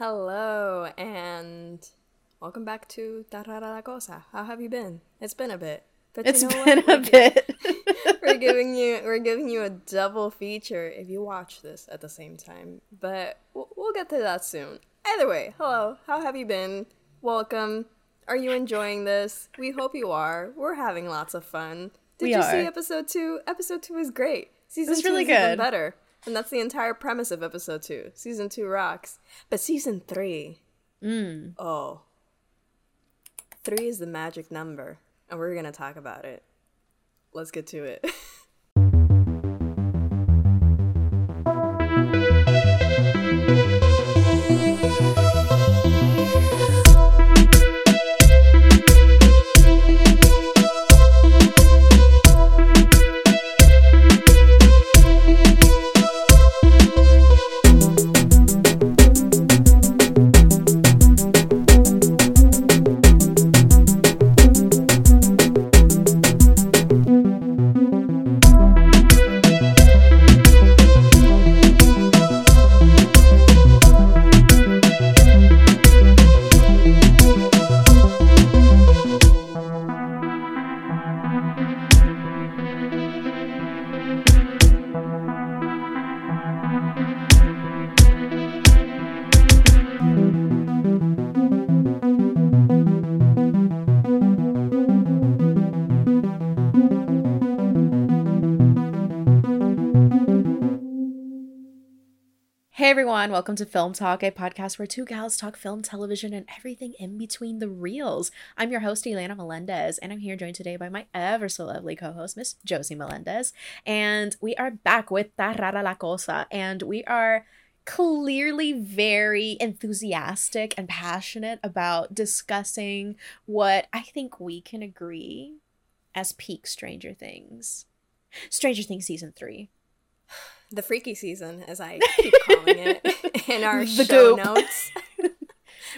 Hello and welcome back to Tarara la Cosa. How have you been? It's been a bit. But It's you know been what? a bit. we're giving you we're giving you a double feature if you watch this at the same time. But we'll, we'll get to that soon. Either way, hello. How have you been? Welcome. Are you enjoying this? We hope you are. We're having lots of fun. Did We you see episode two? Episode two is great. Season two really is even better. And that's the entire premise of episode two. Season two rocks. But season three, Mm. oh, three is the magic number, and we're gonna talk about it. Let's get to it. Hey everyone, welcome to Film Talk, a podcast where two gals talk film, television, and everything in between the reels. I'm your host, Elena Melendez, and I'm here joined today by my ever so lovely co host, Miss Josie Melendez. And we are back with Ta Rara La Cosa, and we are clearly very enthusiastic and passionate about discussing what I think we can agree as peak Stranger Things. Stranger Things Season 3. The freaky season, as I keep calling it, in our The show goop. notes.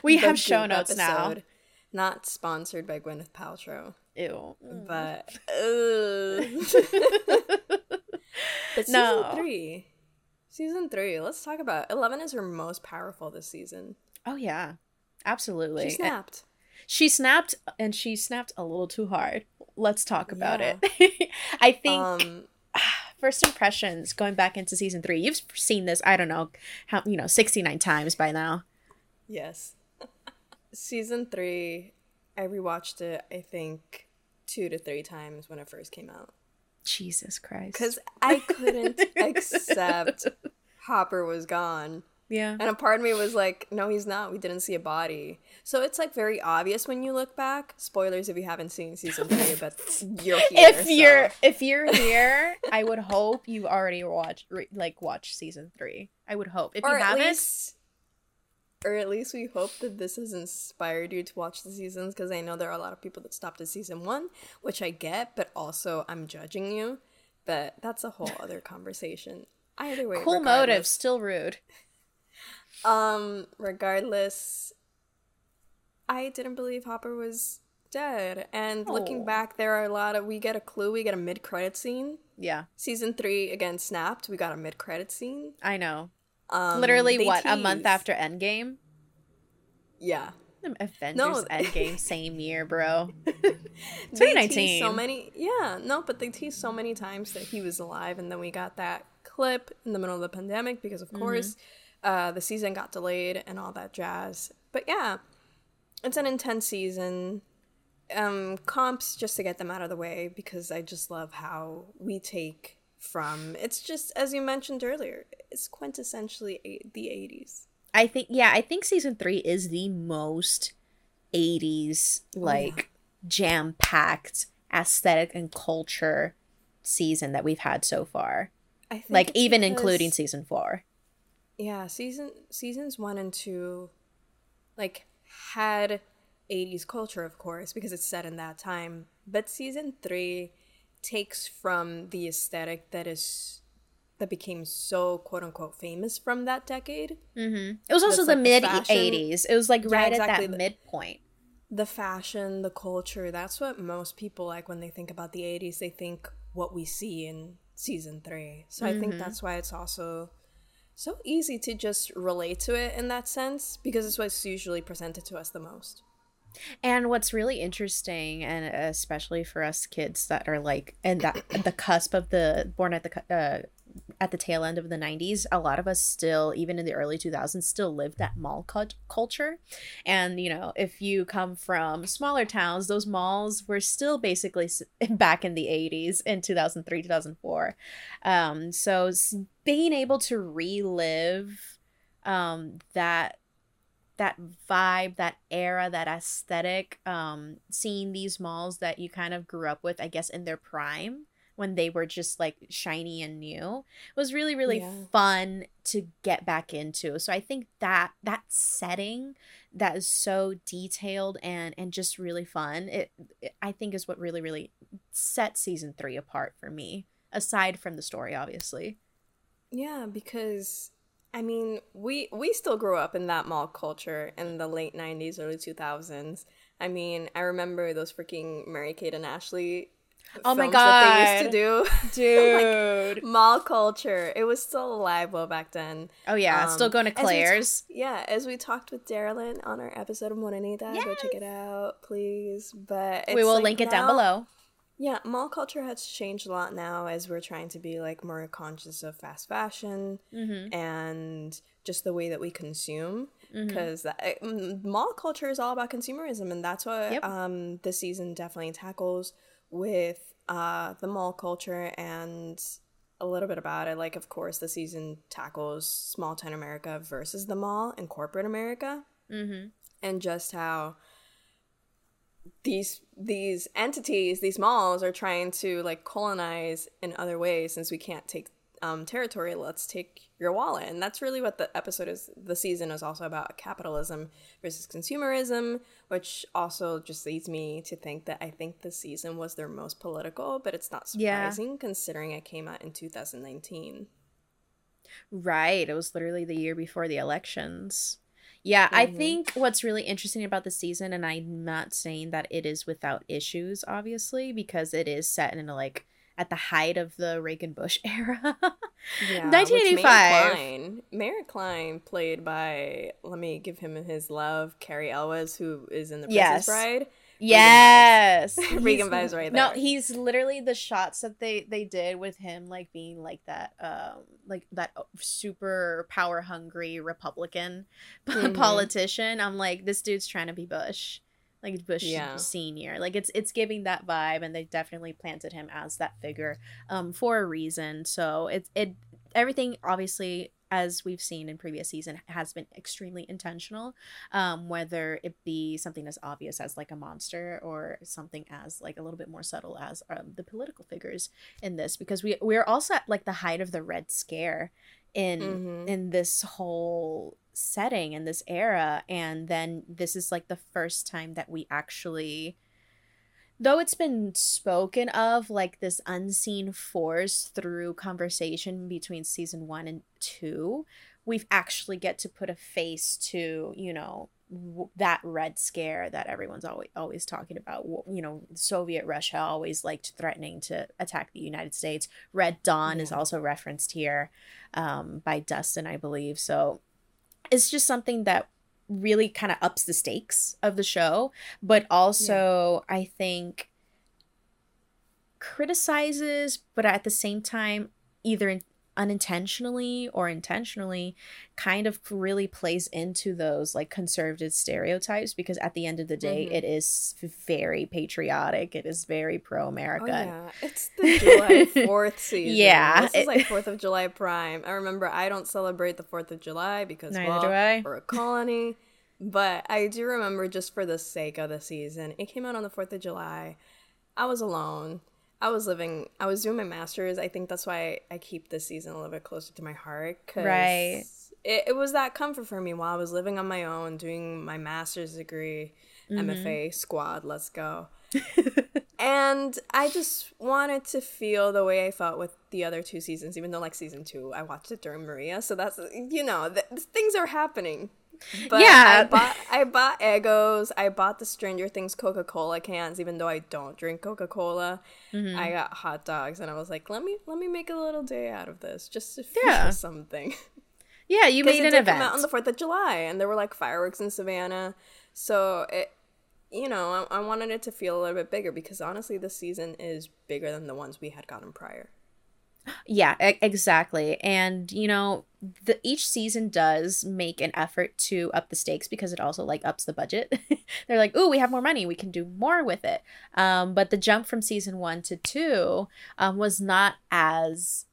We The have show notes now. Not sponsored by Gwyneth Paltrow, Ew. but but season No. three, season three. Let's talk about. Eleven is her most powerful this season. Oh yeah, absolutely. She snapped. She snapped, and she snapped a little too hard. Let's talk about Yeah. it. I think Um, first impressions going back into season three. You've seen this. I don't know how you know sixty nine times by now. yes. season three, I rewatched it. I think two to three times when it first came out. Jesus Christ. because I couldn't accept Hopper was gone. Yeah, And a part of me was like, no, he's not. We didn't see a body. So it's like very obvious when you look back. Spoilers if you haven't seen season three, but you're here. if so- you're if you're here, I would hope you already watched re- like watched season three. I would hope. If or you haven't, least, or at least we hope that this has inspired you to watch the seasons because I know there are a lot of people that stopped at season one, which I get, but also I'm judging you. But that's a whole other conversation. Either way, cool regardless- motive, still rude. Um, regardless, I didn't believe Hopper was dead. And looking Oh. back, there are a lot of we get a clue, we get a mid credit scene. Yeah, Season three again snapped, we got a mid credit scene. I know. Um Literally, what a month tease- after Endgame. Yeah. Avengers No. Endgame, same year, bro. 2019. so many yeah, no, but they teased so many times that he was alive and then we got that clip in the middle of the pandemic because of Mm-hmm. course uh the season got delayed and all that jazz. But yeah, it's an intense season. Um comps just to get them out of the way because I just love how we take from it's just as you mentioned earlier, it's quintessentially the 80s. I think, yeah, I think season three is the most 80s, like, jam packed aesthetic and culture season that we've had so far. I think Like, even because- including season four. Yeah, season seasons one and two, like had '80s culture, of course, because it's set in that time. But season three takes from the aesthetic that is that became so quote unquote famous from that decade. Mm-hmm. It was also That's the like mid fashion- 80s. It was like Yeah, right exactly. at that midpoint. The fashion, the culture, that's what most people like when they think about the 80s. They think what we see in season three. So I think that's why it's also so easy to just relate to it in that sense because it's what's usually presented to us the most. And what's really interesting, and especially for us kids that are like, and that the cusp of the born at the uh, at the tail end of the 90s a lot of us still even in the early 2000s still lived that mall cu- culture. And you know if you come from smaller towns those malls were still basically back in the 80s in 2003 2004 um, so being able to relive um, that that vibe, that era, that aesthetic, um, seeing these malls that you kind of grew up with, I guess, in their prime when they were just like shiny and new was really really yeah. fun to get back into so i think that that setting that is so detailed and and just really fun it, it i think is what really really set season 3 apart for me aside from the story obviously yeah because I mean, we we still grew up in that mall culture in the late '90s, early 2000s. I mean, I remember those freaking Mary Kate and Ashley. Oh my god! They used to do, dude. like, mall culture. It was still alive well back then. Oh yeah, um, still going to Claire's. Ta- yeah, as we talked with Darilyn on our episode of Morenita, yes. go check it out, please. But we will like link it down below. Yeah, mall culture has changed a lot now as we're trying to be like more conscious of fast fashion mm-hmm. and just the way that we consume. Because mm-hmm. mall culture is all about consumerism, and that's what yep. um, this season definitely tackles with uh, the mall culture and a little bit about it. Like, of course, the season tackles small town America versus the mall and corporate America, mm-hmm. and just how these these entities, these malls, are trying to like colonize in other ways. Since we can't take um, territory, let's take your wallet, and that's really what the episode is. The season is also about capitalism versus consumerism, which also just leads me to think that I think the season was their most political, but it's not surprising yeah. considering it came out in 2019. Right, it was literally the year before the elections. Yeah, mm-hmm. I think what's really interesting about the season, and I'm not saying that it is without issues, obviously, because it is set in a, like at the height of the Reagan Bush era. yeah, 1985. Mayor Kline, Kline, played by, let me give him his love, Cary Elwes, who is in The Princess yes. Bride. Yes, Reagan vibes right there. No, he's literally the shots that they they did with him, like being like that, um, like that super power hungry Republican mm-hmm. politician. I'm like, this dude's trying to be Bush, like Bush yeah. senior. Like it's it's giving that vibe, and they definitely planted him as that figure, um, for a reason. So it's it everything obviously as we've seen in previous season has been extremely intentional um, whether it be something as obvious as like a monster or something as like a little bit more subtle as um, the political figures in this because we we're also at like the height of the red scare in mm-hmm. in this whole setting in this era and then this is like the first time that we actually though it's been spoken of like this unseen force through conversation between season one and two, we've actually get to put a face to, you know, w- that red scare that everyone's always always talking about. You know, Soviet Russia always liked threatening to attack the United States. Red Dawn yeah. is also referenced here um, by Dustin, I believe. So it's just something that really kind of ups the stakes of the show, but also yeah. I think criticizes, but at the same time, either in, unintentionally or intentionally kind of really plays into those like conservative stereotypes because at the end of the day mm-hmm. it is very patriotic it is very pro-america oh, yeah it's the july 4th season yeah this is like 4th of july prime i remember i don't celebrate the 4th of july because Neither well, do I. we're a colony but I do remember just for the sake of the season, it came out on the 4th of July. I was alone. I was living, I was doing my master's. I think that's why I keep this season a little bit closer to my heart. Cause right. It, it was that comfort for me while I was living on my own, doing my master's degree, mm-hmm. MFA squad, let's go. and I just wanted to feel the way I felt with the other two seasons, even though, like, season two, I watched it during Maria. So that's, you know, th- things are happening but yeah, I bought I bought Eggos. I bought the Stranger Things Coca Cola cans, even though I don't drink Coca Cola. Mm-hmm. I got hot dogs, and I was like, let me let me make a little day out of this, just to feel yeah. something. Yeah, you made it an did come out on the Fourth of July, and there were like fireworks in Savannah. So it, you know, I, I wanted it to feel a little bit bigger because honestly, this season is bigger than the ones we had gotten prior. Yeah, e- exactly. And you know, the each season does make an effort to up the stakes because it also like ups the budget. They're like, "Ooh, we have more money. We can do more with it." Um, but the jump from season 1 to 2 um, was not as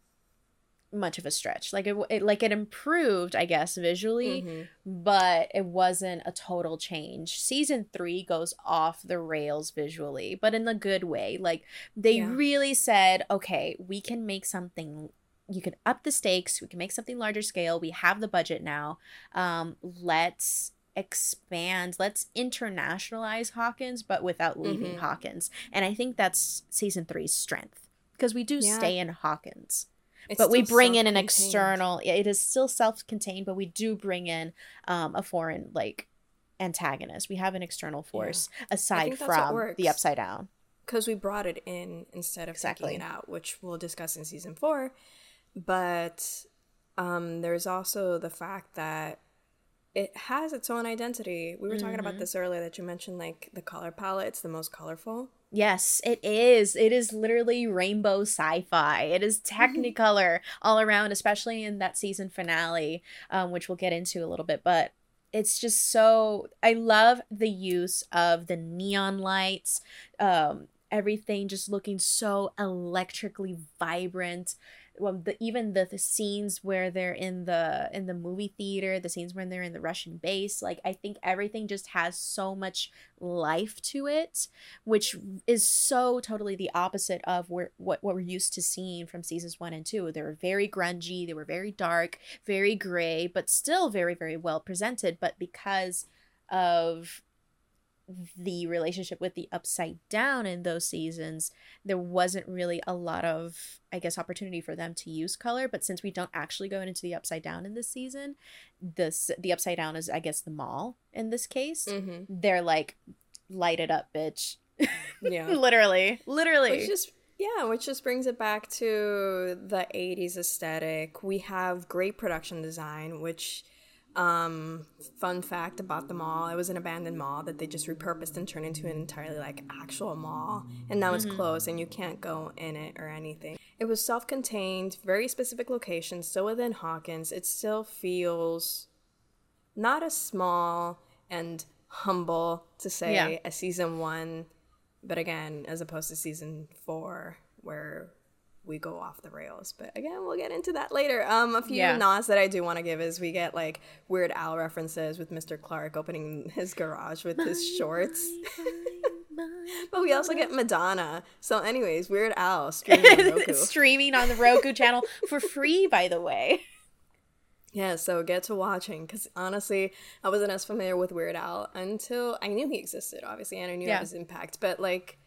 much of a stretch. Like it, it like it improved, I guess, visually, Mhm. but it wasn't a total change. Season 3 goes off the rails visually, but in the good way. Like they Yeah. really said, okay, we can make something you can up the stakes, we can make something larger scale. We have the budget now. Um let's expand, let's internationalize Hawkins but without leaving Mhm. Hawkins. And I think that's season 3's strength because we do Yeah. stay in Hawkins It's but we bring in an external it is still self-contained but we do bring in um a foreign like antagonist we have an external force aside that's what from the upside down because we brought it in instead of Exactly. taking it out, which we'll discuss in season four. But um, there's also the fact that it has its own identity. We were talking about Mhm. this earlier that you mentioned, like the color palette. It's the most colorful. Yes it is. It is literally rainbow sci-fi. It is technicolor all around especially in that season finale um, which we'll get into a little bit but it's just so i love the use of the neon lights um, everything just looking so electrically vibrant well, the, even the, the scenes where they're in the in the movie theater the scenes when they're in the russian base like i think everything just has so much life to it which is so totally the opposite of where, what, what we're used to seeing from seasons one and two. They were very grungy they were very dark very gray but still very very well presented. But because of the relationship with the upside down in those seasons there wasn't really a lot of i guess opportunity for them to use color but since we don't actually go into the upside down in this season this the upside down is i guess the mall in this case Mm-hmm. they're like light it up bitch Yeah. literally literally Which just yeah, which just brings it back to the 80s aesthetic. We have great production design, which um fun fact about the mall, it was an abandoned mall that they just repurposed and turned into an entirely like actual mall. And now it's closed and you can't go in it or anything. It was self-contained, very specific location, still within Hawkins. It still feels not as small and humble to say Yeah. as season 1 but again, as opposed to season four, where we go off the rails. But again, we'll get into that later. Um, a few Yeah. nods that I do want to give is we get like Weird Al references with Mr. Clark opening his garage with his shorts. but we also get Madonna. So, anyways, Weird Al streaming on Roku. streaming on the Roku channel for free, by the way. Yeah, so get to watching because honestly, I wasn't as familiar with Weird Al until I knew he existed, obviously, and I knew Yeah. of his impact. But like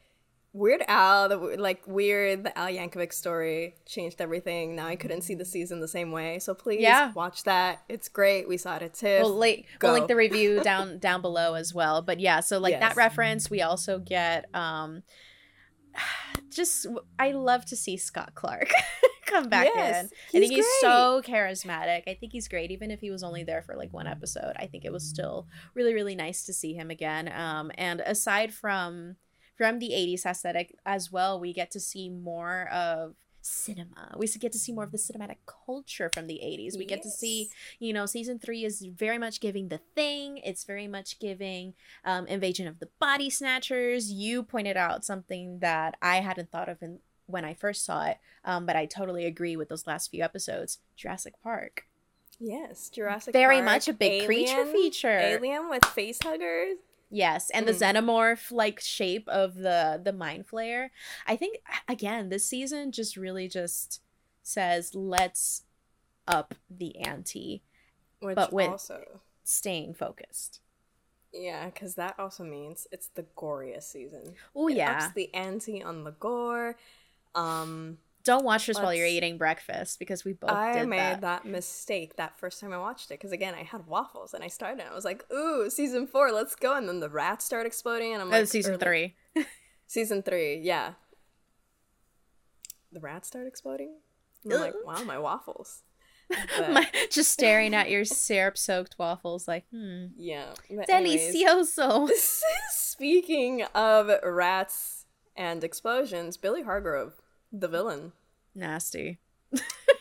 Weird Al, the like weird, the Al Yankovic story changed everything. Now I couldn't see the season the same way, so please Yeah. watch that. It's great. We saw it at TIFF. We'll link we'll link the review down down below as well. But yeah, so like that reference, we also get um just I love to see Scott Clarke come back Yes, in. I think he's he's so charismatic. I think he's great, even if he was only there for like one episode. I think it was still really, really nice to see him again. Um, and aside from from the '80s aesthetic as well, we get to see more of cinema. We get to see more of the cinematic culture from the '80s. We get to see you know season three is very much giving the thing it's very much giving um, invasion of the body snatchers you pointed out something that i hadn't thought of in, when i first saw it um, but i totally agree with those last few episodes jurassic park Yes, Jurassic Park. very Park, much a big creature feature Alien with face huggers. Yes and the Mm. xenomorph like shape of the the mind flayer i think again this season just really just says let's up the ante Which But with- also, staying focused yeah, because that also means it's the goriest season. oh It yeah ups the ante on the gore. Um, Don't watch this while you're eating breakfast because we both did. I made that. that. mistake that first time I watched it because again I had waffles and I started. And I was like, "Ooh, season four, let's go!" And then the rats start exploding, and I'm Oh, like, season or, like, three. season three, yeah. The rats start exploding. And I'm like, "Wow, my waffles!" But, My, just staring at your syrup soaked waffles, like, hmm. yeah. But anyways, Delicioso. Speaking of rats and explosions, Billy Hargrove, the villain. Nasty.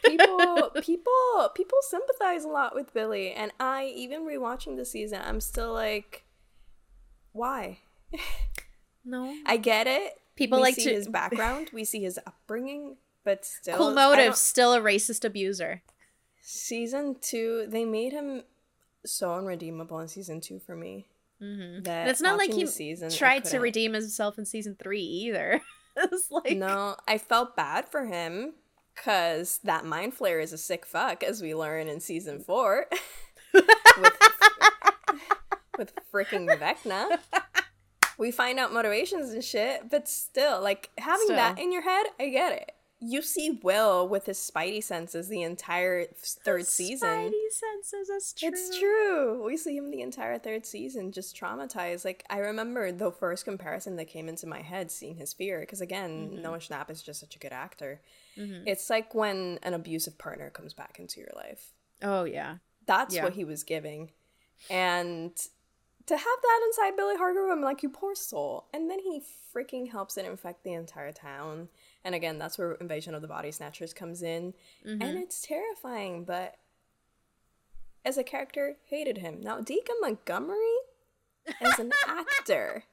People, people, people sympathize a lot with Billy, and I even rewatching the season, I'm still like, why? No. I get it. People we like see to his background, we see his upbringing, but still, cool motive, still a racist abuser. Season two, they made him so unredeemable in season two for me. Mm-hmm. That And it's not like he season, tried to redeem himself in season three either. it's like No, I felt bad for him because that mind flayer is a sick fuck, as we learn in season four with, with freaking Vecna. We find out motivations and shit, but still, like having that in your head, I get it. You see Will with his spidey senses the entire third season. Spidey senses, that's true. It's true. We see him the entire third season just traumatized. Like I remember the first comparison that came into my head seeing his fear because again, mm-hmm. Noah Schnapp is just such a good actor. Mm-hmm. It's like when an abusive partner comes back into your life. Oh yeah. That's Yeah. what he was giving. And to have that inside Billy Hargrove, I'm like, you poor soul. And then he freaking helps it infect the entire town. And again, that's where Invasion of the Body Snatchers comes in. Mm-hmm. And it's terrifying, but as a character, hated him. Now, Dacre Montgomery, as an actor,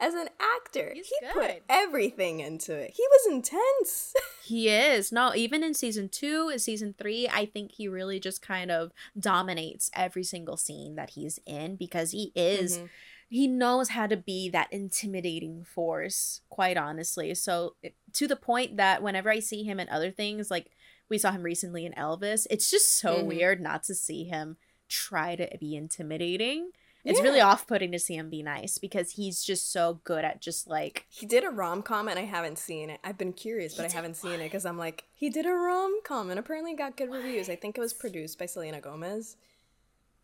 as an actor, He's he good. put everything into it. He was intense. He is. No, even in season two and season three, I think he really just kind of dominates every single scene that he's in because he is Mhm. he knows how to be that intimidating force, quite honestly. So to the point that whenever I see him in other things, like we saw him recently in Elvis, it's just so Mhm. weird not to see him try to be intimidating. It's Yeah. really off putting to see him be nice because he's just so good at just like He did a rom com and I haven't seen it. I've been curious, but I haven't seen it because I'm like, he did a rom com and apparently got good reviews. I think it was produced by Selena Gomez.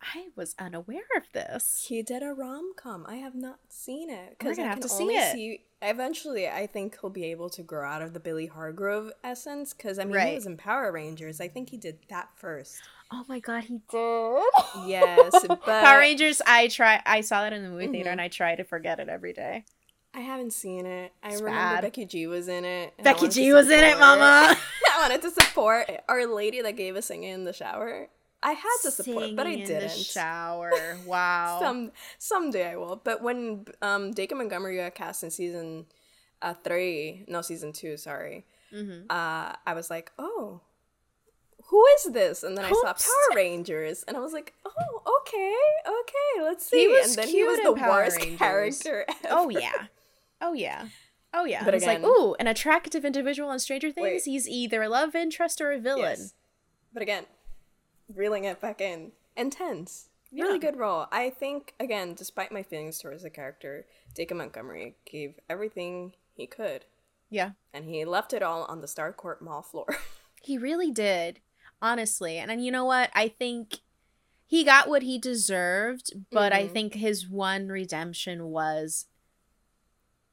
I was unaware of this. He did a rom com. I have not seen it We're because I have can to see only it. see. Eventually, I think he'll be able to grow out of the Billy Hargrove essence because I mean, Right. he was in Power Rangers. I think he did that first. Oh my god, he did. Yes, but Power Rangers. I try. I saw that in the movie theater, Mhm. and I try to forget it every day. I haven't seen it. I It's remember bad. Becky G was in it. Becky G was in it, Mama. I wanted to support our lady that gave us singing in the shower. I had to support, but I didn't. the shower. Wow. Some someday I will. But when um Dacre Montgomery got cast in season uh three, no season two, sorry. Mhm. Uh, I was like, oh, who is this? And then I saw Power Rangers, and I was like, oh, okay, okay, let's see. He was and then he was the Power worst Rangers. character. Oh yeah. Oh yeah. Oh yeah. But it's like, ooh, an attractive individual in Stranger Things. Wait. He's either a love interest or a villain. Yes. But again, reeling it back in. Intense. Really Yeah. good role. I think, again, despite my feelings towards the character, Dacre Montgomery gave everything he could. Yeah. And he left it all on the Starcourt Mall floor. He really did, honestly. And, and you know what? I think he got what he deserved, but I Mhm. think his one redemption was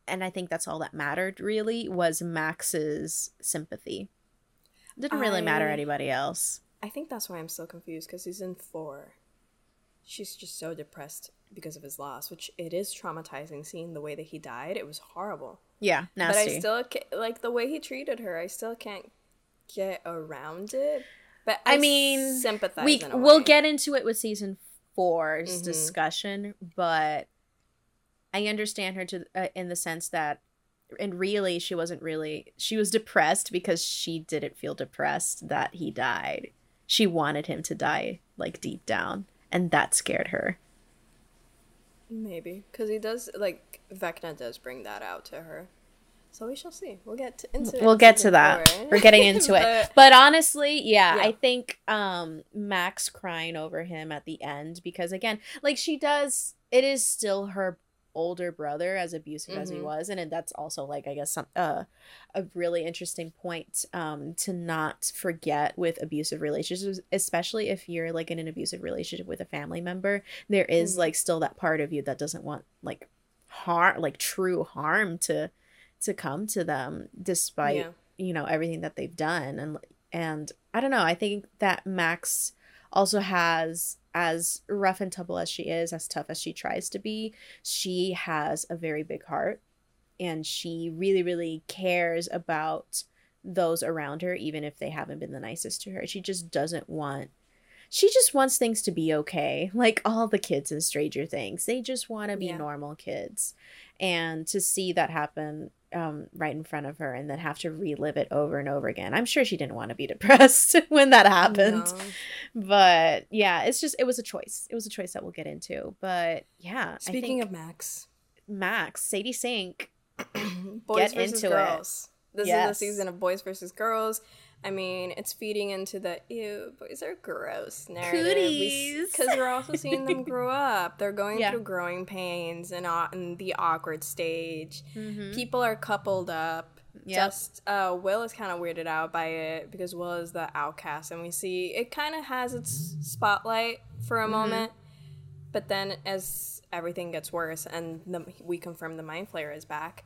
and I think that's all that mattered really was Max's sympathy. Didn't really matter anybody else. I think that's why I'm so confused because he's in four. She's just so depressed because of his loss, which it is traumatizing seeing the way that he died. It was horrible. Yeah, nasty. But I still ca- like the way he treated her. I still can't get around it. But I, I mean, sympathize. we we'll get into it with season 4's Mhm. discussion, but I understand her to uh, in the sense that and really she wasn't really she was depressed because she didn't feel depressed that he died. She wanted him to die like deep down and that scared her. maybe because he does like Vecna does bring that out to her. So we shall see. We'll get to, into it we'll get to that. four. We're getting into it. But- But honestly, yeah, Yeah. I think um Max crying over him at the end because again, like she does it is still her older brother as abusive as he Mhm. was and, and that's also like I guess some uh a really interesting point um to not forget with abusive relationships especially if you're like in an abusive relationship with a family member there is Mhm. like still that part of you that doesn't want like harm like true harm to to come to them despite Yeah. you know everything that they've done and and I don't know. I think that Max also has as rough and tumble as she is, as tough as she tries to be, she has a very big heart and she really really cares about those around her even if they haven't been the nicest to her. She just doesn't want she just wants things to be okay. Like all the kids in Stranger Things, they just want to be Yeah. normal kids. And to see that happen um, right in front of her and then have to relive it over and over again. I'm sure she didn't want to be depressed when that happened. No. But yeah, it's just, it was a choice. It was a choice that we'll get into. But yeah, Speaking of Max, Max, Sadie Sink, boys Get versus into it. girls. This is the season of boys versus girls. I mean, it's feeding into the ew, boys are gross narrative. Because we're also seeing them grow up. They're going Yeah. through growing pains and and the awkward stage. Mhm. People are coupled up. Yep. Just uh, Will is kind of weirded out by it because Will is the outcast, and we see it kind of has its spotlight for a Mm-hmm. moment, but then as everything gets worse and the, we confirm the mind flayer is back,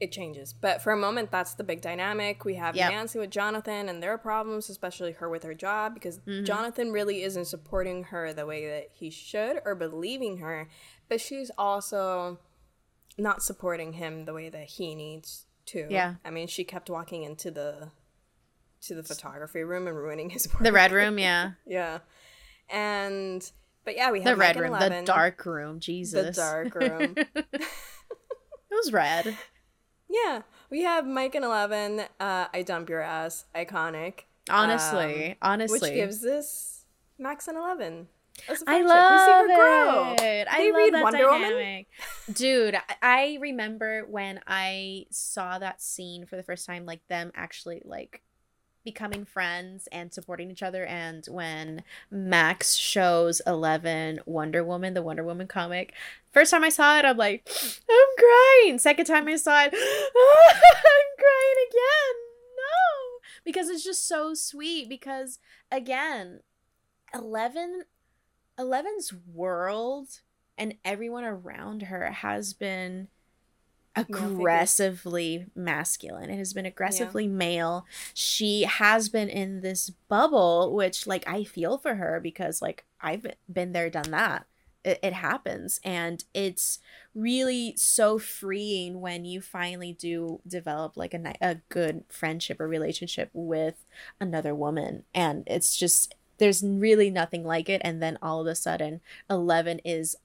it changes. But for a moment, that's the big dynamic. We have Yep. Nancy with Jonathan and their problems, especially her with her job, because Mm-hmm. Jonathan really isn't supporting her the way that he should or believing her, but she's also not supporting him the way that he needs to. Yeah. I mean, she kept walking into the to the photography room and ruining his work. The red room, yeah. yeah. And but yeah, we have The red room, the dark room. Jesus. The dark room. It was red. Yeah, we have Mike and Eleven. Uh, I dump your ass, iconic. Honestly, Um, honestly. which gives this Max and Eleven. I love we see her grow. it. I They love read that Wonder Woman? Dude, I remember when I saw that scene for the first time, like them actually like becoming friends and supporting each other and when Max shows Eleven Wonder Woman, the Wonder Woman comic. First time I saw it, I'm like, I'm crying. Second time I saw it, I'm crying again. No. Because it's just so sweet because again, Eleven Eleven's world and everyone around her has been. Aggressively masculine. It has been aggressively male. She has been in this bubble, which like I feel for her because like I've been- been there, done that. It, it happens, and it's really so freeing when you finally do develop like a a good friendship or relationship with another woman, and it's just there's really nothing like it. And then all of a sudden, Eleven is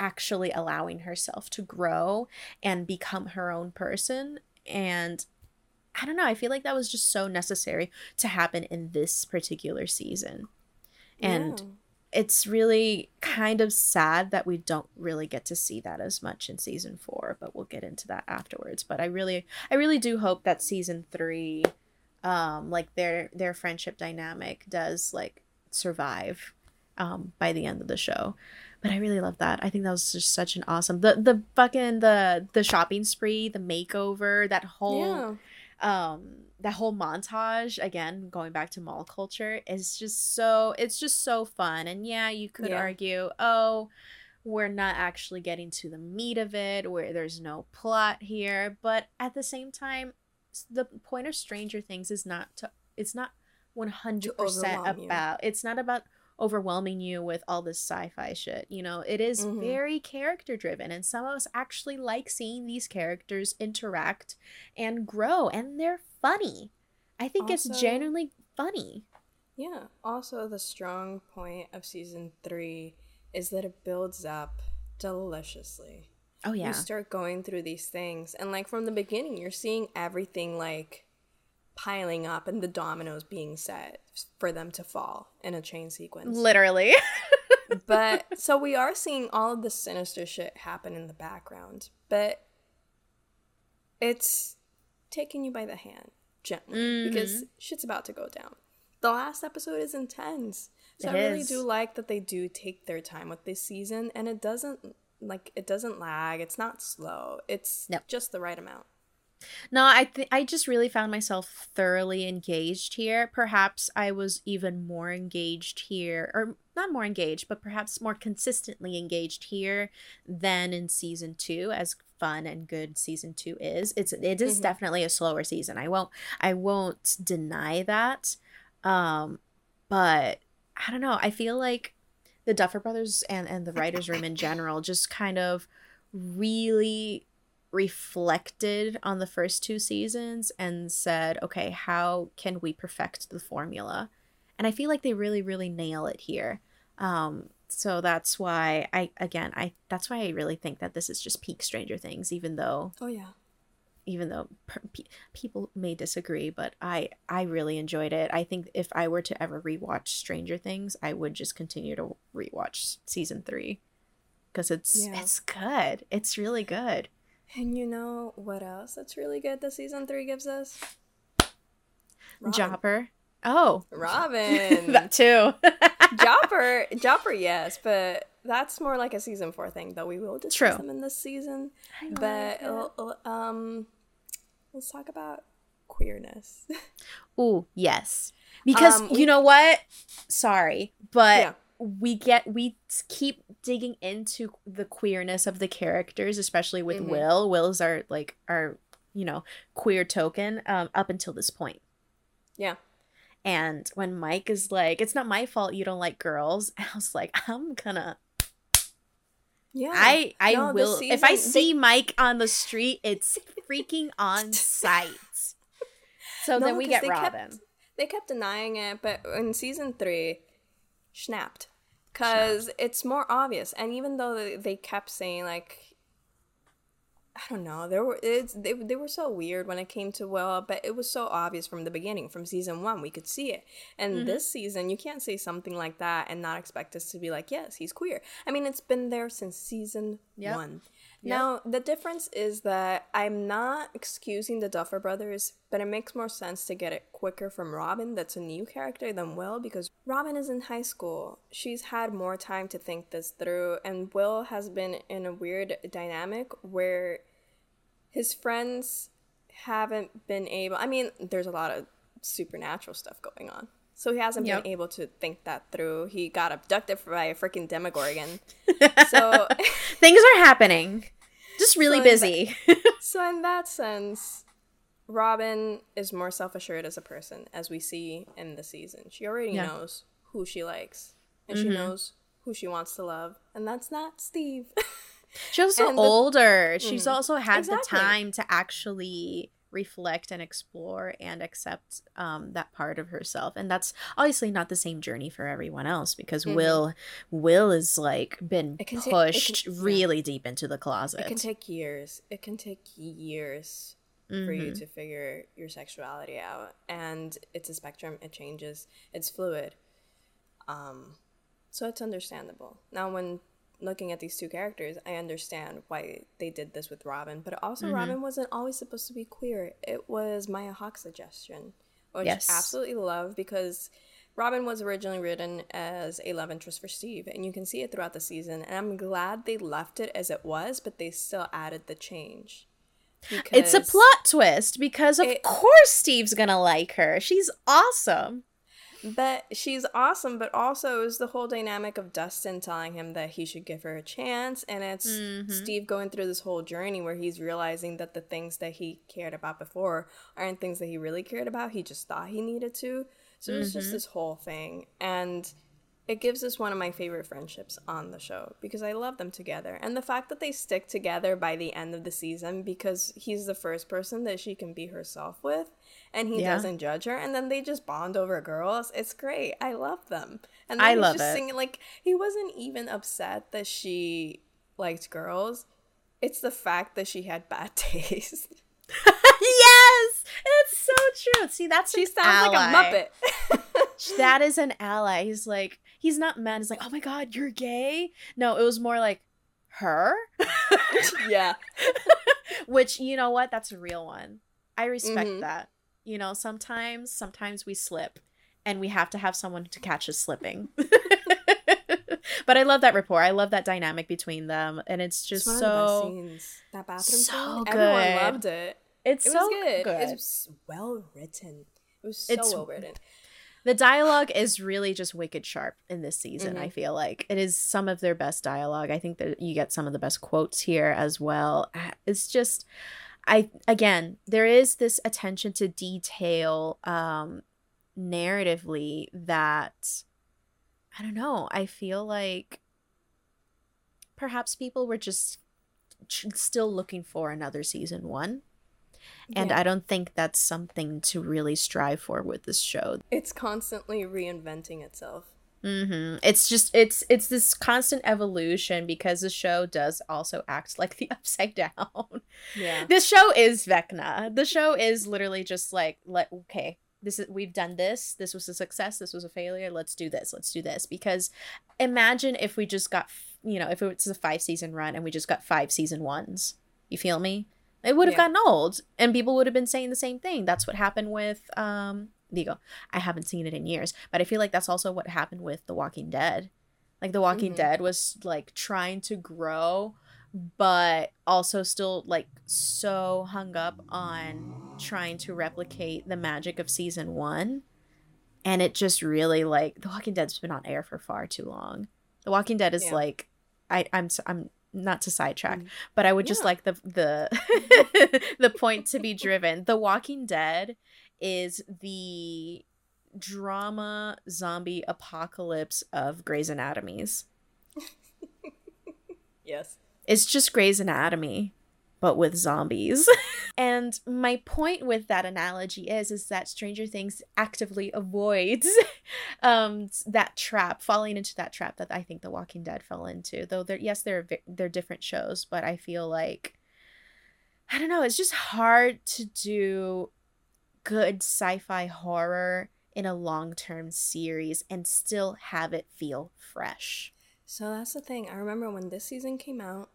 actually allowing herself to grow and become her own person. And I don't know, I feel like that was just so necessary to happen in this particular season. And Yeah. it's really kind of sad that we don't really get to see that as much in season 4, but we'll get into that afterwards. But I really I really do hope that season 3 um like their their friendship dynamic does like survive um by the end of the show but I really love that. I think that was just such an awesome the the fucking the the shopping spree, the makeover, that whole yeah. um that whole montage again going back to mall culture is just so it's just so fun and yeah you could Yeah. argue oh we're not actually getting to the meat of it where there's no plot here but at the same time the point of stranger things is not to it's not 100% overwhelm you. about it's not about overwhelming you with all this sci-fi shit you know it is Mhm. very character driven and some of us actually like seeing these characters interact and grow and they're funny i think it's genuinely funny Yeah. Also, the strong point of season three is that it builds up deliciously. oh yeah You start going through these things, and like from the beginning, you're seeing everything like piling up and the dominoes being set for them to fall in a chain sequence. literally but so we are seeing all of the sinister shit happen in the background, but it's taking you by the hand gently mm-hmm. because shit's about to go down. The last episode is intense. So It I really is. do like that they do take their time with this season and it doesn't like it doesn't lag, it's not slow. It's just the right amount. No, I th- I just really found myself thoroughly engaged here. Perhaps I was even more engaged here, or not more engaged, but perhaps more consistently engaged here than in season two, as fun and good season two is. It's it is Mhm. definitely a slower season. I won't I won't deny that. Um, but I don't know. I feel like the Duffer Brothers and and the writers' room in general just kind of really reflected on the first two seasons and said, okay, how can we perfect the formula? And I feel like they really, really nail it here. Um, so that's why I again I that's why I really think that this is just peak Stranger Things, even though Oh yeah. even though per- pe- people may disagree, but I I really enjoyed it. I think if I were to ever rewatch Stranger Things, I would just continue to rewatch season three because it's Yeah. it's good. It's really good. And you know what else that's really good that season three gives us? Robin. Jopper. Oh, Robin. that too. Jopper, Jopper, yes, but that's more like a season four thing, though. We will discuss True. them in this season. I But like um, let's talk about queerness. Ooh, yes. Because Um, you we- know what? Sorry, but Yeah. We get we keep digging into the queerness of the characters, especially with Mhm. Will. Will's our like our you know queer token um, up until this point. yeah, And when Mike is like, "It's not my fault you don't like girls," I was like, "I'm gonna." yeah. I I No, will if I season, they- see Mike on the street, it's freaking on sight. So No, then we get they kept- Robin. they kept denying it, but in season three, snapped because it's more obvious. And even though they, kept saying like, I don't know, there were it's they they were so weird when it came to well, but it was so obvious from the beginning, from season one, we could see it. And Mhm. this season, you can't say something like that and not expect us to be like, yes, he's queer. I mean, it's been there since season Yep. one. Yep. Now, the difference is that I'm not excusing the Duffer Brothers, but it makes more sense to get it quicker from Robin, that's a new character, than Will, because Robin is in high school. She's had more time to think this through, and Will has been in a weird dynamic where his friends haven't been able. I mean, there's a lot of supernatural stuff going on. So he hasn't Yep. been able to think that through. He got abducted by a freaking Demogorgon. So Things are happening. Just really So in busy. So in that sense, Robin is more self-assured as a person, as we see in the season. She already Yeah. knows who she likes, and she Mhm. knows who she wants to love, and that's not Steve. She's also And the- older. She's Mm. also had Exactly. the time to actually reflect and explore and accept um, that part of herself. And that's obviously not the same journey for everyone else because Mhm. Will Will is like been can take- it pushed yeah. really deep into the closet. it can take years. It can take years for you Mhm. to figure your sexuality out, and it's a spectrum. It changes. It's fluid. Um, so it's understandable. Now, when looking at these two characters, I understand why they did this with Robin, but also Mhm. Robin wasn't always supposed to be queer. It was Maya Hawke's suggestion, which Yes. I absolutely love because Robin was originally written as a love interest for Steve, and you can see it throughout the season. And I'm glad they left it as it was, but they still added the change. It's a plot twist because of It- course Steve's gonna like her. She's awesome. But she's awesome, but also is the whole dynamic of Dustin telling him that he should give her a chance. And it's Mhm. Steve going through this whole journey where he's realizing that the things that he cared about before aren't things that he really cared about. He just thought he needed to. So it's just this whole thing. And it gives us one of my favorite friendships on the show because I love them together. And the fact that they stick together by the end of the season because he's the first person that she can be herself with and he Yeah. doesn't judge her and then they just bond over girls. It's great. I love them. And I love just it. singing like he wasn't even upset that she liked girls. It's the fact that she had bad taste. yes, it's so true. See, that's she sounds like a muppet. that is an ally. He's like, he's not mad. He's like, oh my god, you're gay. No, it was more like her, yeah. which you know what? That's a real one. I respect Mhm. that. You know, sometimes, sometimes we slip, and we have to have someone to catch us slipping. but I love that rapport. I love that dynamic between them, and it's just It's so. of the best scenes. That bathroom so scene, good. Everyone loved it. It's It so was good. good. It was well written. It was so It's- well written. The dialogue is really just wicked sharp in this season, Mhm. I feel like. It is some of their best dialogue. I think that you get some of the best quotes here as well. Ah, It's just I again, there is this attention to detail um narratively that I don't know, I feel like perhaps people were just ch- still looking for another season 1 and Yeah. I don't think that's something to really strive for with this show. It's constantly reinventing itself. hmm It's just it's it's this constant evolution because the show does also act like the upside down. Yeah. this show is Vecna. The show is literally just like let okay. This is we've done this. This was a success. This was a failure. Let's do this. Let's do this. Because imagine if we just got you know if it was a five season run and we just got five season ones. You feel me? It would have Yeah. gotten old, and people would have been saying the same thing. That's what happened with um. Digo, I haven't seen it in years, but I feel like that's also what happened with The Walking Dead. Like The Walking Mhm. Dead was like trying to grow, but also still like so hung up on trying to replicate the magic of season one. And it just really like The Walking Dead's been on air for far too long. The Walking Dead is Yeah. like I I'm I'm not to sidetrack, Mm. but I would just Yeah. like the the the point to be driven. The Walking Dead is the drama zombie apocalypse of Grey's Anatomies. Yes. It's just Grey's Anatomy, but with zombies. and my point with that analogy is is that Stranger Things actively avoids um that trap, falling into that trap that I think The Walking Dead fell into. Though they're yes, they're they're different shows, but I feel like I don't know, it's just hard to do good sci-fi horror in a long-term series and still have it feel fresh. So that's the thing. I remember when this season came out,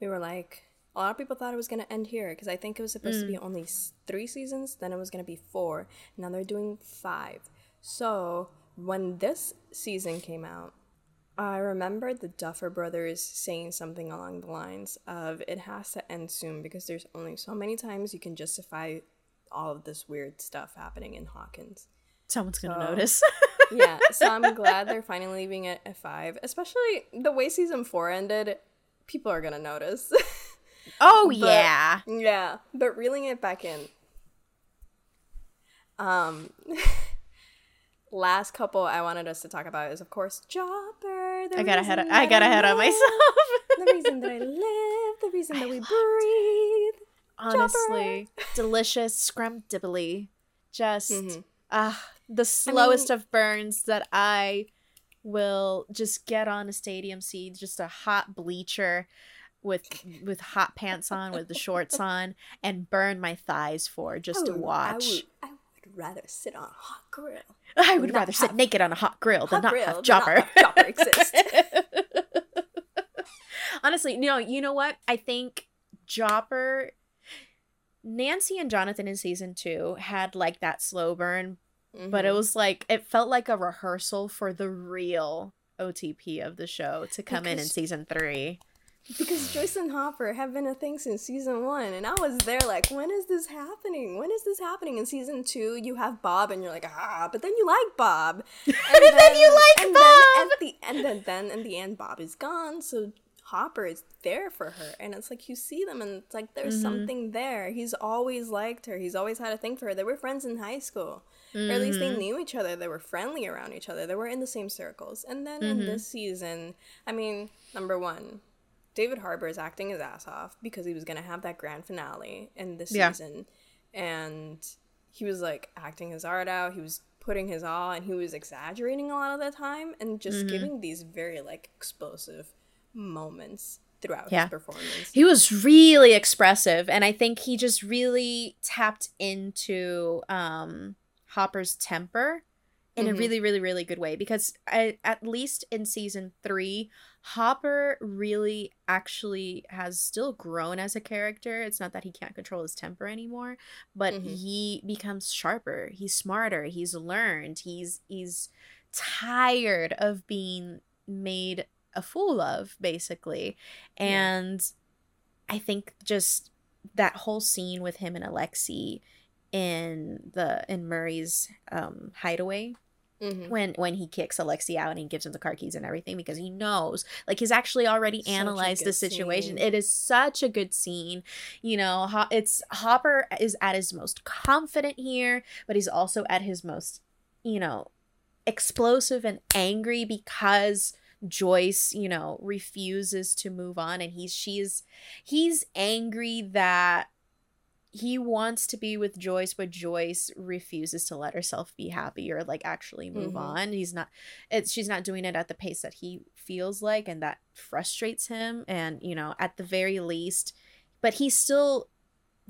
we were like, a lot of people thought it was going to end here because I think it was supposed to be mm. only three seasons, then it was going to be four. Now they're doing five. So when this season came out, I remember the Duffer Brothers saying something along the lines of it has to end soon because there's only so many times you can justify all of this weird stuff happening in Hawkins. Someone's going to notice. yeah, so I'm glad they're finally leaving it at five. Especially the way season four ended, people are gonna notice. Oh But- yeah. yeah, but reeling it back in. Um, last couple I wanted us to talk about is of course Jopper. I got ahead of, I got ahead of myself. the reason that I live, the reason that we breathe. Honestly, delicious scrumptibbly. Just Mhm. ah, the slowest of burns that I will just get on a stadium seat, just a hot bleacher with with hot pants on, with the shorts on, and burn my thighs for just to I would- watch. I would, I would rather sit on a hot grill. I would rather sit naked on a hot grill than not grill have than not Jopper. have Jopper exist. Honestly, no, you know what? I think Jopper, Nancy and Jonathan in season two had like that slow burn, but it Mhm. was like it felt like a rehearsal for the real OTP of the show to come in in season three. Because Joyce and Hopper have been a thing since season one, and I was there like, when is this happening? When is this happening? In season two, you have Bob, and you're like, ah, but then you like Bob, and then you like and Bob! Then at the and then, then in the end, Bob is gone, so Hopper is there for her, and it's like you see them, and it's like there's Mhm. something there. He's always liked her. He's always had a thing for her. They were friends in high school, or at least they Mhm. knew each other. They were friendly around each other. They were in the same circles. And then in Mhm. this season, I mean, number one, David Harbour is acting his ass off because he was gonna have that grand finale in this Yeah. season, and he was like acting his art out. He was putting his all, and he was exaggerating a lot of the time, and just Mhm. giving these very like explosive moments throughout Yeah. his performance. He was really expressive, and I think he just really tapped into um, Hopper's temper in a Mhm. really, really, really good way. Because I, at least in season three, Hopper really actually has still grown as a character. It's not that he can't control his temper anymore, but Mhm. he becomes sharper. He's smarter. He's learned. He's he's tired of being made a fool of, basically. Yeah. And I think just that whole scene with him and Alexei in the in Murray's um hideaway Mhm. when when he kicks Alexei out and he gives him the car keys and everything because he knows like he's actually already Such analyzed the situation. scene. It is such a good scene. You know, it's Hopper is at his most confident here, but he's also at his most, you know, explosive and angry because Joyce, you know, refuses to move on and he's she's he's angry that he wants to be with Joyce, but Joyce refuses to let herself be happy or like actually move Mhm. on. He's not it's she's not doing it at the pace that he feels like and that frustrates him and you know, at the very least, but he still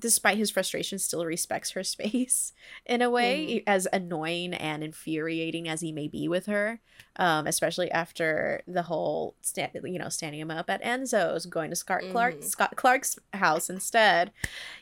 despite his frustration still respects her space in a way as annoying and infuriating as he may be with her um especially after the whole stand you know standing him up at enzo's going to Scott Clarke Mhm. Scott Clarke's house instead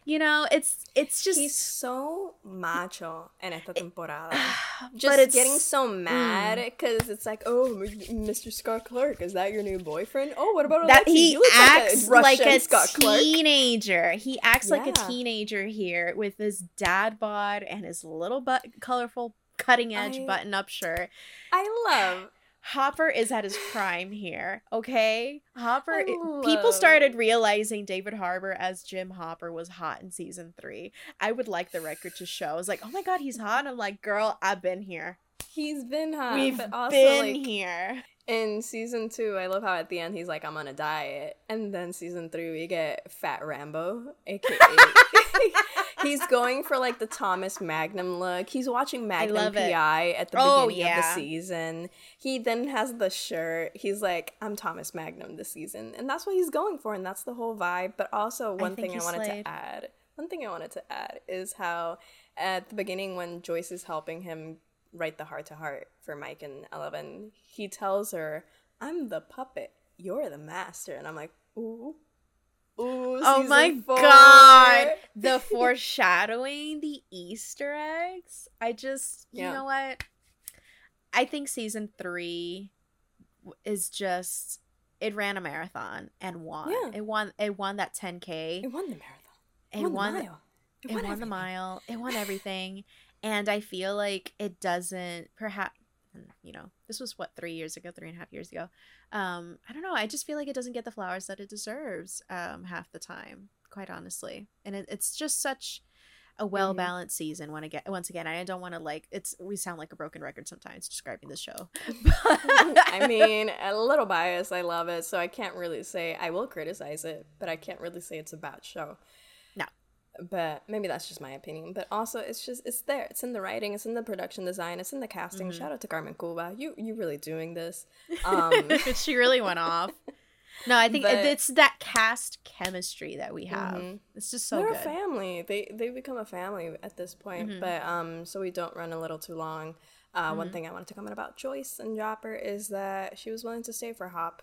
you know it's it's just He's so macho en esta temporada. Just it's getting so mad because it's like, oh, Mr. Scott Clarke, is that your new boyfriend? Oh, what about that Alexei? he acts like like a, a, Scott Clarke. teenager. He acts like a Yeah. Teenager here with his dad bod and his little but colorful cutting edge I- button up shirt. I love. Hopper is at his prime here, okay? Hopper it- people started realizing David Harbour as Jim Hopper was hot in season 3. I would like the record to show. I was like, "Oh my god, he's hot." And I'm like, "Girl, I've been here. He's been hot, We've but also been like here." In season two, I love how at the end he's like, "I'm on a diet," and then season three we get Fat Rambo, aka he's going for like the Thomas Magnum look. He's watching Magnum. PI at the Oh, beginning of the season. He then has the shirt. He's like, "I'm Thomas Magnum this season," and that's what he's going for, and that's the whole vibe. But also, one think thing I wanted slayed. to add, one thing I wanted to add is how at the beginning when Joyce is helping him write the heart to heart for Mike and Eleven, he tells her, "I'm the puppet, you're the master," and I'm like, "Ooh, ooh." Oh my four. god. The foreshadowing, the Easter eggs. I just, you Yeah. know what? I think season 3 is just it ran a marathon and won. Yeah. It won it won that 10k. It won the marathon. It won, won the mile. it won, the mile. It won everything. and I feel like it doesn't perhaps you know, this was what, three years ago, three and a half years ago. Um, I don't know. I just feel like it doesn't get the flowers that it deserves um half the time, quite honestly. And it, it's just such a well balanced season when again once again I don't want to like it's we sound like a broken record sometimes describing the show. I mean, a little biased. I love it, so I can't really say I will criticize it, but I can't really say it's a bad show. But maybe that's just my opinion. But also, it's just it's there. It's in the writing. It's in the production design. It's in the casting. Mm-hmm. Shout out to Carmen Cuba. You you really doing this. Um, she really went off. No, I think But- it's that cast chemistry that we have. Mhm. It's just so they're good. a family. They they become a family at this point. Mhm. But um, so we don't run a little too long. Uh, One Mhm. thing I wanted to comment about Joyce and Jopper is that she was willing to stay for Hop.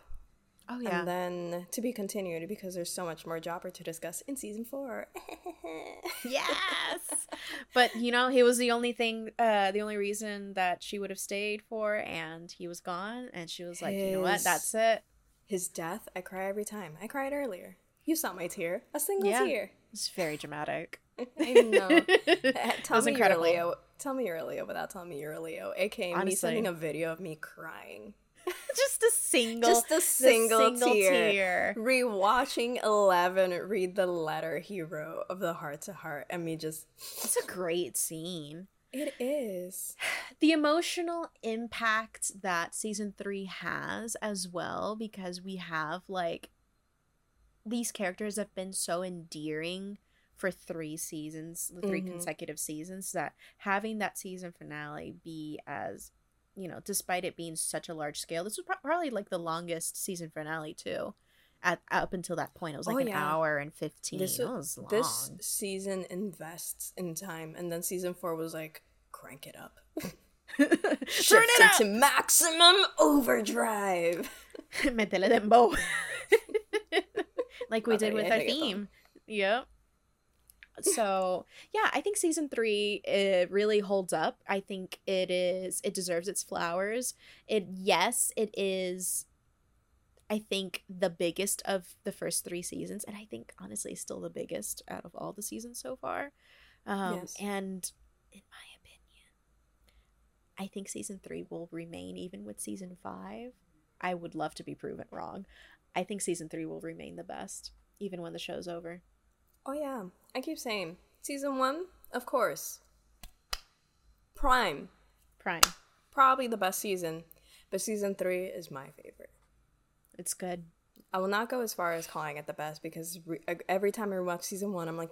Oh yeah. And then to be continued because there's so much more Jopper to discuss in season four. yes but you know he was the only thing uh the only reason that she would have stayed for and he was gone and she was like you know what that's it His death, I cry every time. I cried earlier. You saw my tear. A single Yeah. tear. it's very dramatic I know. it tell was me incredible you're Leo. Tell me you're Leo without telling me you're a Leo. AKA me sending a video of me crying. just a single Just a the single, tear. tear. Rewatching Eleven read the letter he wrote of the heart to heart and me just it's a great scene It is. the emotional impact that season three has as well because we have like these characters have been so endearing for three seasons 3 Mhm. consecutive seasons that having that season finale be as you know despite it being such a large scale this was pro- probably like the longest season finale too at up until that point it was oh, like Oh, an yeah. hour and 15 This was long This season invests in time, and then season four was like, crank it up. turn Shift it up into maximum overdrive. Metele dembow. like we did with our think it's on. theme. Yep. So yeah, I think season three it really holds up. I think it is it deserves its flowers. It yes, it is I think the biggest of the first three seasons, and I think honestly still the biggest out of all the seasons so far. Um Yes. and in my opinion, I think season three will remain even with season five. I would love to be proven wrong. I think season three will remain the best, even when the show's over. Oh yeah, I keep saying season one, of course. Prime, Prime. probably the best season, but season three is my favorite. It's good. I will not go as far as calling it the best because re- every time I watch season one, I'm like,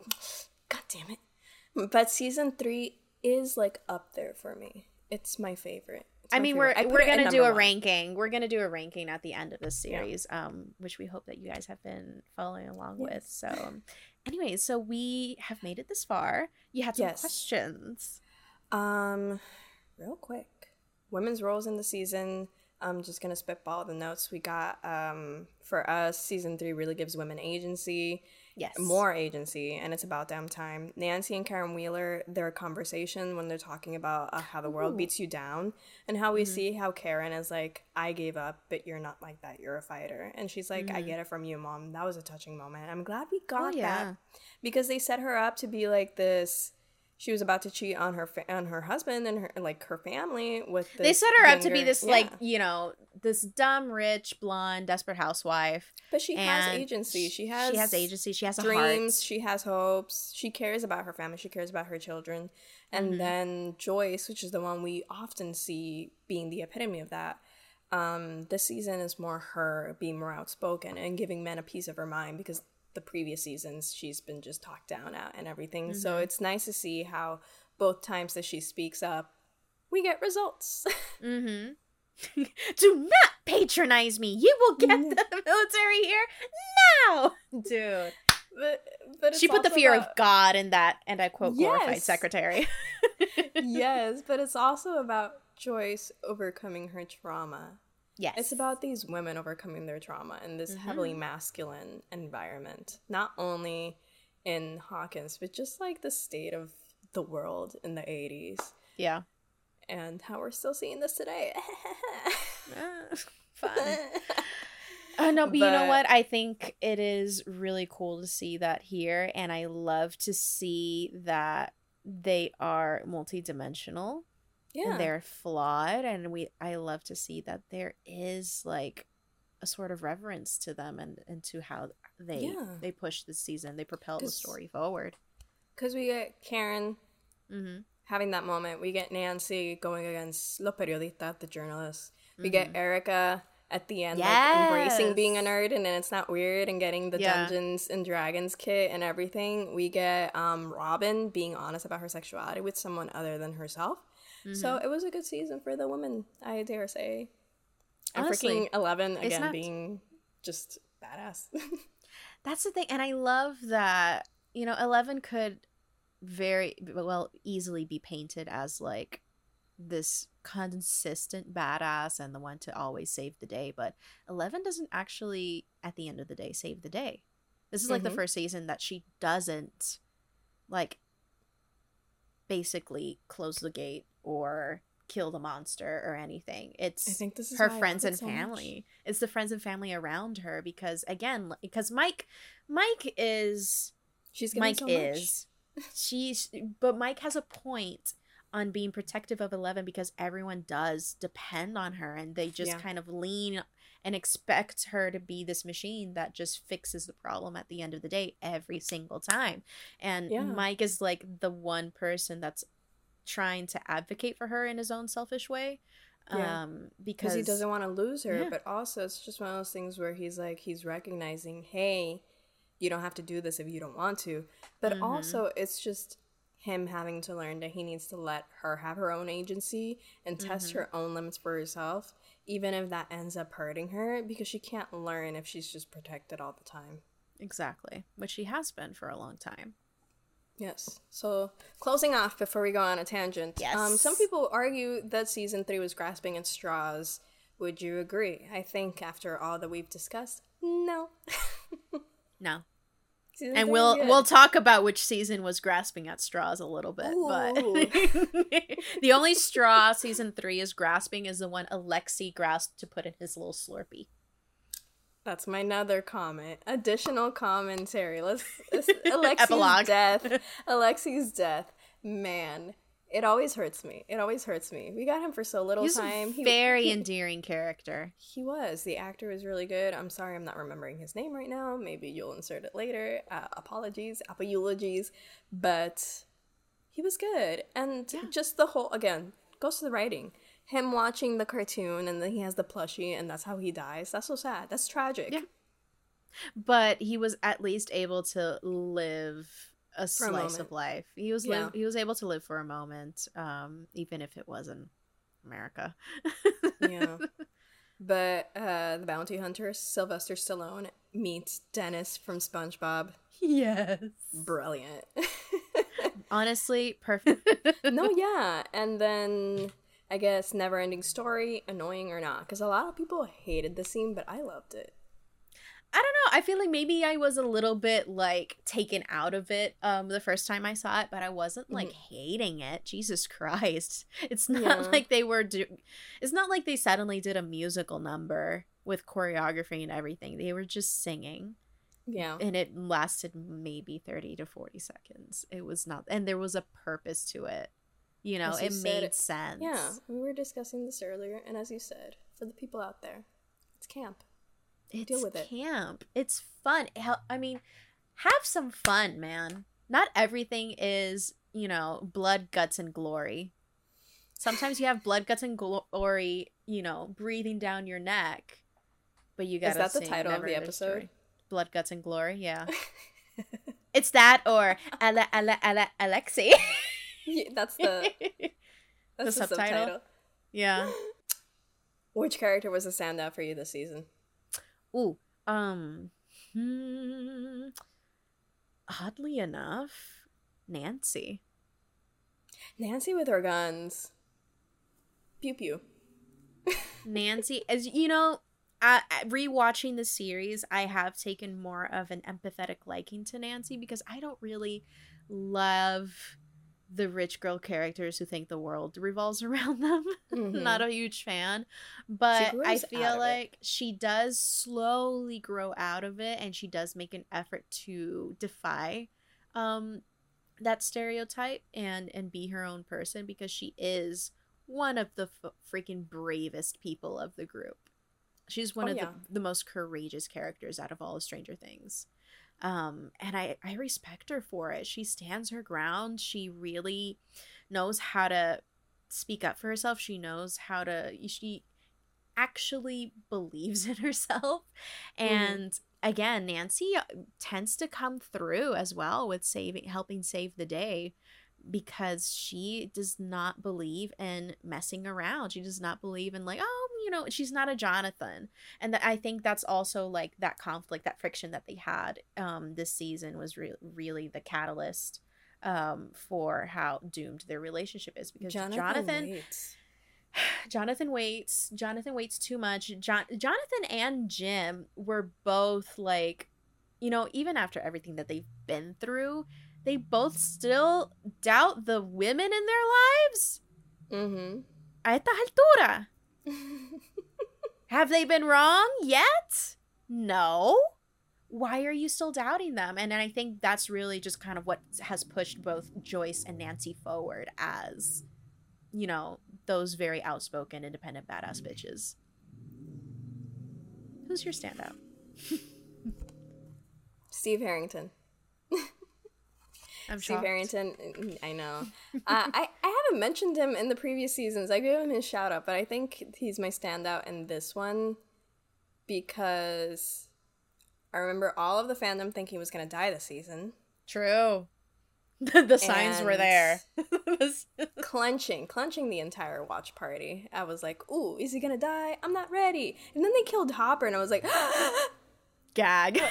God damn it! But season three is like up there for me. It's my favorite. I mean, favorite. we're I we're gonna do a one. ranking. We're gonna do a ranking at the end of this series, um, which we hope that you guys have been following along with. So, anyways, so we have made it this far. You had some Yes. questions. Um, real quick, women's roles in the season. I'm just gonna spitball the notes we got. Um, for us, season three really gives women agency, Yes. more agency, and it's about damn time. Nancy and Karen Wheeler, their conversation when they're talking about uh, how the world Ooh. beats you down, and how we see how Karen is like, "I gave up, but you're not like that. You're a fighter," and she's like, "I get it from you, mom." That was a touching moment. I'm glad we got Oh, yeah. that because they set her up to be like this. She was about to cheat on her fa- on her husband and her like her family with. This They set her up to be this yeah. like you know this dumb, rich, blonde, desperate housewife. but she has agency. She has she has agency. She has a dreams. She has hopes. She cares about her family. She cares about her children. And Mm-hmm. then Joyce, which is the one we often see being the epitome of that. Um, this season is more her being more outspoken and giving men a piece of her mind because the previous seasons she's been just talked down at and everything. So Mm-hmm. it's nice to see how both times that she speaks up, we get results. Mm-hmm. Do not patronize me. You will get the military here now, dude. but but she put the fear about- of God in that, and I quote glorified Yes. secretary. yes, but it's also about Joyce overcoming her trauma. Yes, It's about these women overcoming their trauma in this Mm-hmm. heavily masculine environment. Not only in Hawkins, but just like the state of the world in the 80s yeah. and how we're still seeing this today. Ah, Fun. Uh, no, but, you know what? I think it is really cool to see that here, and I love to see that they are multidimensional yeah. and they're flawed, and we. I love to see that there is like a sort of reverence to them and and to how they Yeah. they push the season, they propel the story forward. Because we get Karen Mm-hmm. having that moment. We get Nancy going against Lo Periodista, the journalist. We Mm-hmm. get Erica at the end, like embracing being a nerd, and then it's not weird, and getting the Yeah. Dungeons and Dragons kit and everything. We get um, Robin being honest about her sexuality with someone other than herself. So Mm-hmm. it was a good season for the women, I dare say. And Honestly, freaking Eleven again not- being just badass. That's the thing, and I love that you know Eleven could very well easily be painted as like this consistent badass and the one to always save the day, but Eleven doesn't actually, at the end of the day, save the day. This is like the Mhm. first season that she doesn't like basically close the gate or kill the monster or anything. It's I think this is her friends and so much. family. It's the friends and family around her because again, because Mike, Mike is She's Mike so much. is she's but Mike has a point on being protective of Eleven because everyone does depend on her and they just Yeah. kind of lean and expect her to be this machine that just fixes the problem at the end of the day every single time. And Yeah. Mike is like the one person that's trying to advocate for her in his own selfish way. Yeah. Um because he doesn't want to lose her Yeah. but also it's just one of those things where he's like he's recognizing hey you don't have to do this if you don't want to but Mhm. also it's just him having to learn that he needs to let her have her own agency and test Mm-hmm. her own limits for herself even if that ends up hurting her because she can't learn if she's just protected all the time Exactly. Which she has been for a long time. Yes. So closing off before we go on a tangent. Um, some people argue that season three was grasping at straws. Would you agree? I think after all that we've discussed, no. No. Season and we'll good. we'll talk about which season was grasping at straws a little bit but the only straw season three is grasping is the one Alexei grasped to put in his little slurpee That's my another comment. Additional commentary. Let's, let's Alexei's death. Alexei's death. Man, It always hurts me. It always hurts me. We got him for so little He's time. a He- very he, endearing character. He was. The actor was really good. I'm sorry I'm not remembering his name right now. Maybe you'll insert it later. Uh, apologies, apologies. But he was good. And Yeah. just the whole, again, goes to the writing. Him watching the cartoon and then he has the plushie and that's how he dies. That's so sad. That's tragic. Yeah. But he was at least able to live a a slice moment. of life. He was Yeah. live, he was able to live for a moment, um, even if it wasn't America. yeah. But uh, the bounty hunter, Sylvester Stallone, meets Dennis from SpongeBob. yes. Brilliant. Honestly, perfect. no, yeah. And then I guess never ending story, annoying or not. Because a lot of people hated the scene, but I loved it. I don't know. I feel like maybe I was a little bit like taken out of it um the first time I saw it, but I wasn't like hating it. Jesus Christ. It's not Yeah. like they were do- It's not like they suddenly did a musical number with choreography and everything. They were just singing Yeah. and it lasted maybe 30 to 40 seconds. It was not and there was a purpose to it. You know, you it said, made sense. Yeah. We were discussing this earlier. And as you said, for the people out there, it's camp. It's Deal with it. camp. It's fun. I mean, have some fun, man. Not everything is, you know, blood, guts, and glory. Sometimes you have blood, guts, and glory, you know, breathing down your neck. But you gotta Is that the title of the episode? Story. Blood, guts, and glory. Yeah, it's that or Ala Ala Ala Alexei. Yeah, that's the, that's the, subtitle? subtitle. yeah. Which character was a standout for you this season? Ooh. Um. Hmm, oddly enough, Nancy. Nancy with her guns. Pew pew. Nancy, as you know, I- rewatching the series, I have taken more of an empathetic liking to Nancy because I don't really love the rich girl characters who think the world revolves around them. Mhm. Not a huge fan, but I feel like she does slowly grow out of it and she does make an effort to defy um that stereotype and and be her own person because she is one of the f- freaking bravest people of the group. She's one Oh, of yeah. the, the most courageous characters out of all of Stranger Things. Um, and I, I respect her for it. She stands her ground. She really knows how to speak up for herself. She knows how to, she actually believes in herself. And again, Nancy uh, tends to come through as well with saving, helping save the day because she does not believe in messing around. She does not believe in like, oh, you know, she's not a Jonathan. And that I think that's also like that conflict, that friction that they had um this season was re- really the catalyst um for how doomed their relationship is because Jonathan waits. Jonathan waits. Jonathan waits too much. John- Jonathan and Jim were both like, you know, even after everything that they've been through, they both still doubt the women in their lives. Mm-hmm. A esta altura. Have they been wrong yet? No. Why are you still doubting them? And I think that's really just kind of what has pushed both Joyce and Nancy forward as, you know, those very outspoken, independent, badass bitches. Who's your standout? Steve Harrington. I'm Steve shocked. Harrington. I know. uh, I I haven't mentioned him in the previous seasons. I gave him his shout out, but I think he's my standout in this one because I remember all of the fandom thinking he was gonna die this season. True. the signs were And- there. clenching, clenching the entire watch party. I was like, "Ooh, is he gonna die? I'm not ready." And then they killed Hopper, and I was like, Gag.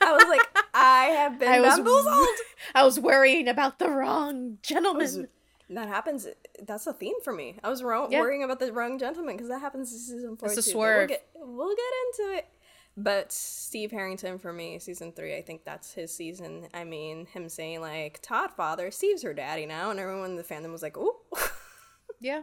I was like, I have been I was bamboozled. I was worrying about the wrong gentleman. That happens. That's a theme for me. I was wrong, Yeah. worrying about the wrong gentleman because that happens in season four. It's a swerve. We'll get, we'll get into it. But Steve Harrington for me, season three, I think that's his season. I mean, him saying like Todd father, Steve's her daddy now, and everyone in the fandom was like, "Ooh." Yeah.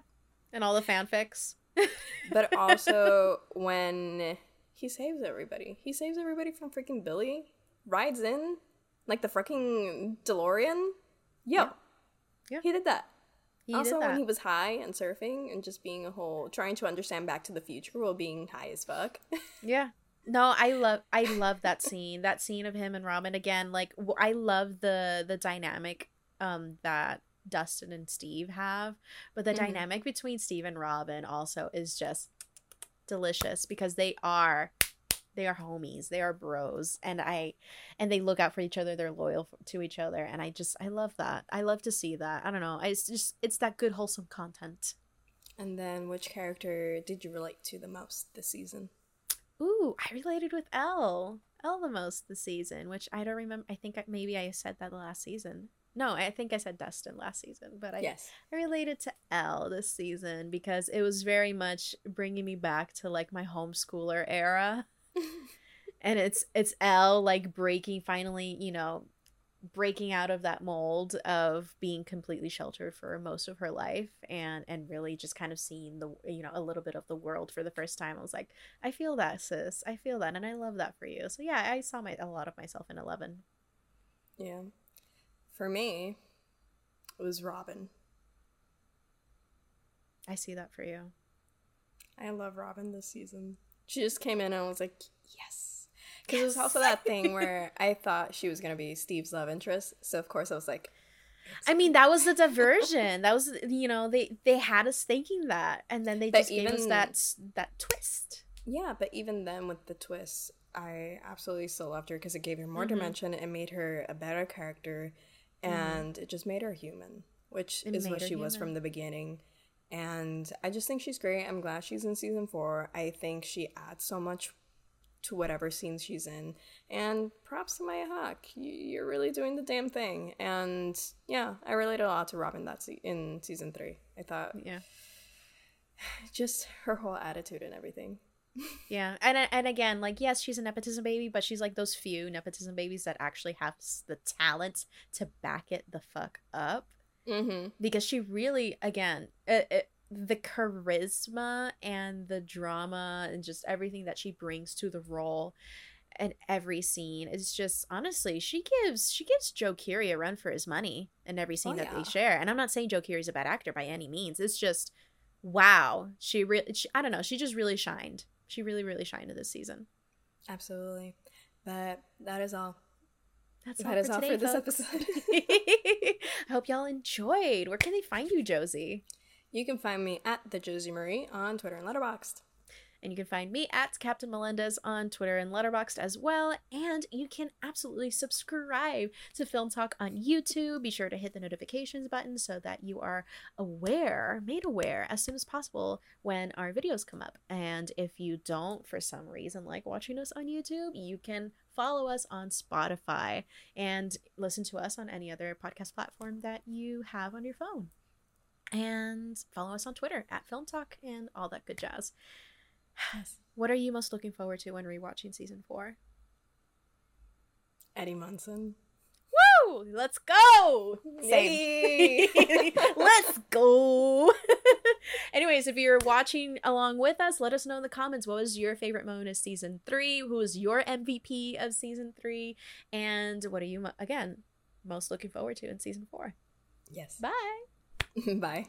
And all the fanfics. but also when he saves everybody, he saves everybody from freaking Billy. Rides in like the freaking DeLorean. Yo, Yeah. he did that. He also, when he was high and surfing and just being a whole, trying to understand Back to the Future while being high as fuck. Yeah. No, I love I love that scene. That scene of him and Robin again. Like I love the the dynamic um that Dustin and Steve have, but the Mhm. dynamic between Steve and Robin also is just delicious because they are they are homies. They are bros and I and they look out for each other. They're loyal to each other and I just I love that. I love to see that. I don't know. I, it's just it's that good wholesome content. and then, which character did you relate to the most this season? Ooh, I related with l El the most this season, which I don't remember. I think maybe I said that last season. No, I think I said Dustin last season, but I, yes. I related to El this season because it was very much bringing me back to like my homeschooler era. And it's it's El like breaking finally, you know, breaking out of that mold of being completely sheltered for most of her life and and really just kind of seeing the you know a little bit of the world for the first time. I was like, I feel that sis. I feel that and I love that for you. So yeah, I saw my a lot of myself in 11. Yeah. For me, it was Robin. I see that for you. I love Robin this season. She just came in and I was like, yes. Because it was also that thing where I thought she was going to be Steve's love interest. So, of course, I was like, I mean, that was the diversion. that was you know, they they had us thinking that and then they But just gave us that that twist. yeah, but even then with the twist, I absolutely still loved her because it gave her more Mhm. dimension. It made her a better character and it just made her human, which It is what she was from the beginning. And I just think she's great. I'm glad she's in season four. I think she adds so much to whatever scenes she's in. And props to Maya Hawke. You- You're really doing the damn thing. And yeah, I related a lot to Robin that se- in season three. I thought Yeah. just her whole attitude and everything. Yeah, and and again, like yes, she's a nepotism baby, but she's like those few nepotism babies that actually have the talent to back it the fuck up. Mm-hmm. Because she really, again, it, it, the charisma and the drama and just everything that she brings to the role and every scene is just honestly she gives she gives Joe Keery a run for his money in every scene Oh, that yeah. they share. And I'm not saying Joe Keery's a bad actor by any means. It's just wow, she really I don't know, she just really shined. She really really shined in this season. Absolutely. But that is all. That's That all is for all today, for this folks. episode. I hope y'all enjoyed. Where can they find you, Josie? You can find me at the Josie Marie on Twitter and Letterboxd. And you can find me at Captain Melendez on Twitter and Letterboxd as well. And you can absolutely subscribe to Film Talk on YouTube. Be sure to hit the notifications button so that you are aware, made aware as soon as possible when our videos come up. And if you don't, for some reason, like watching us on YouTube, you can follow us on Spotify and listen to us on any other podcast platform that you have on your phone. And follow us on Twitter at Film Talk and all that good jazz. What are you most looking forward to when rewatching season four? Eddie Munson. Woo! Let's go! Yay! Let's go! Anyways, if you're watching along with us, let us know in the comments what was your favorite moment of season three? Who was your MVP of season three? And what are you, again, most looking forward to in season four? Yes. Bye! Bye.